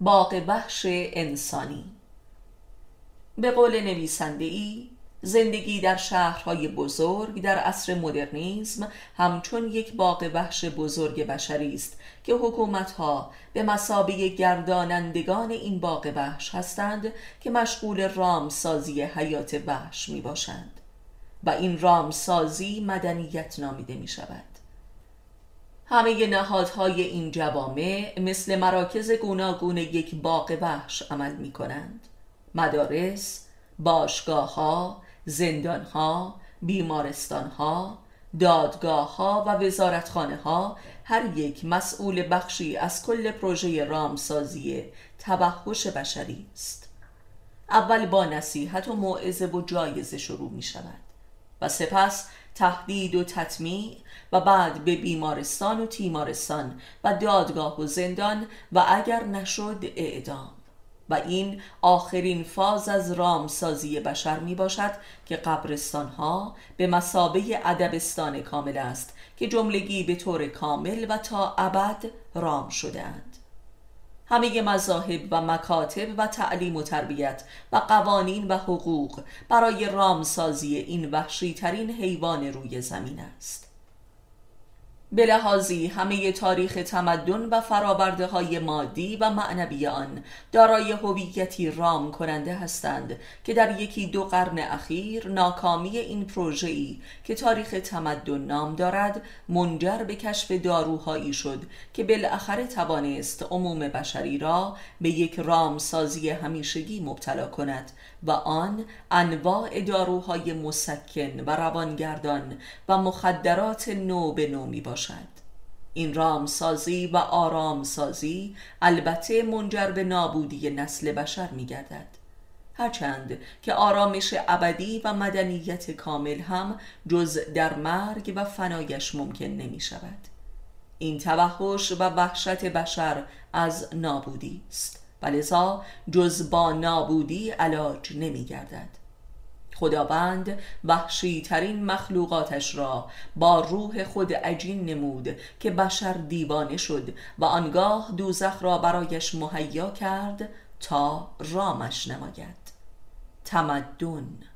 باغ بخش انسانی. به قول نویسنده ای زندگی در شهرهای بزرگ در عصر مدرنیزم همچون یک باغ وحش بزرگ بشری است که حکومتها به مسابه گردانندگان این باغ وحش هستند که مشغول رامسازی حیات وحش می باشند و این رامسازی مدنیت نامیده می شود همه نهادهای این جوامع مثل مراکز گوناگون یک باغ وحش عمل می کنند مدارس، باشگاه ها، زندان ها، بیمارستان ها، دادگاه ها و وزارتخانه ها هر یک مسئول بخشی از کل پروژه رامسازی توحش بشری است. اول با نصیحت و موعظه و جایزه شروع می شود و سپس تهدید و تطمیع و بعد به بیمارستان و تیمارستان و دادگاه و زندان و اگر نشد اعدام. و این آخرین فاز از رامسازی بشر می باشد که قبرستان ها به مسابه ادبستان کامل است که جملگی به طور کامل و تا ابد رام شدهاند. همه مذاهب و مکاتب و تعلیم و تربیت و قوانین و حقوق برای رامسازی این وحشی ترین حیوان روی زمین است. به لحاظی همه تاریخ تمدن و فرابرده های مادی و معنوی آن دارای هویتی رام کننده هستند که در یکی دو قرن اخیر ناکامی این پروژه‌ای که تاریخ تمدن نام دارد منجر به کشف داروهایی شد که بالاخره توانست عموم بشری را به یک رامسازی همیشگی مبتلا کند و آن انواع داروهای مسکن و روانگردان و مخدرات نو به نو می باشد این رامسازی و آرامسازی البته منجر به نابودی نسل بشر می گردد هرچند که آرامش ابدی و مدنیت کامل هم جز در مرگ و فنایش ممکن نمی شود این توحش و وحشت بشر از نابودی است. ولذا جز با نابودی علاج نمی گردد خداوند وحشی ترین مخلوقاتش را با روح خود عجین نمود که بشر دیوانه شد و آنگاه دوزخ را برایش مهیا کرد تا رامش نماید. تمدن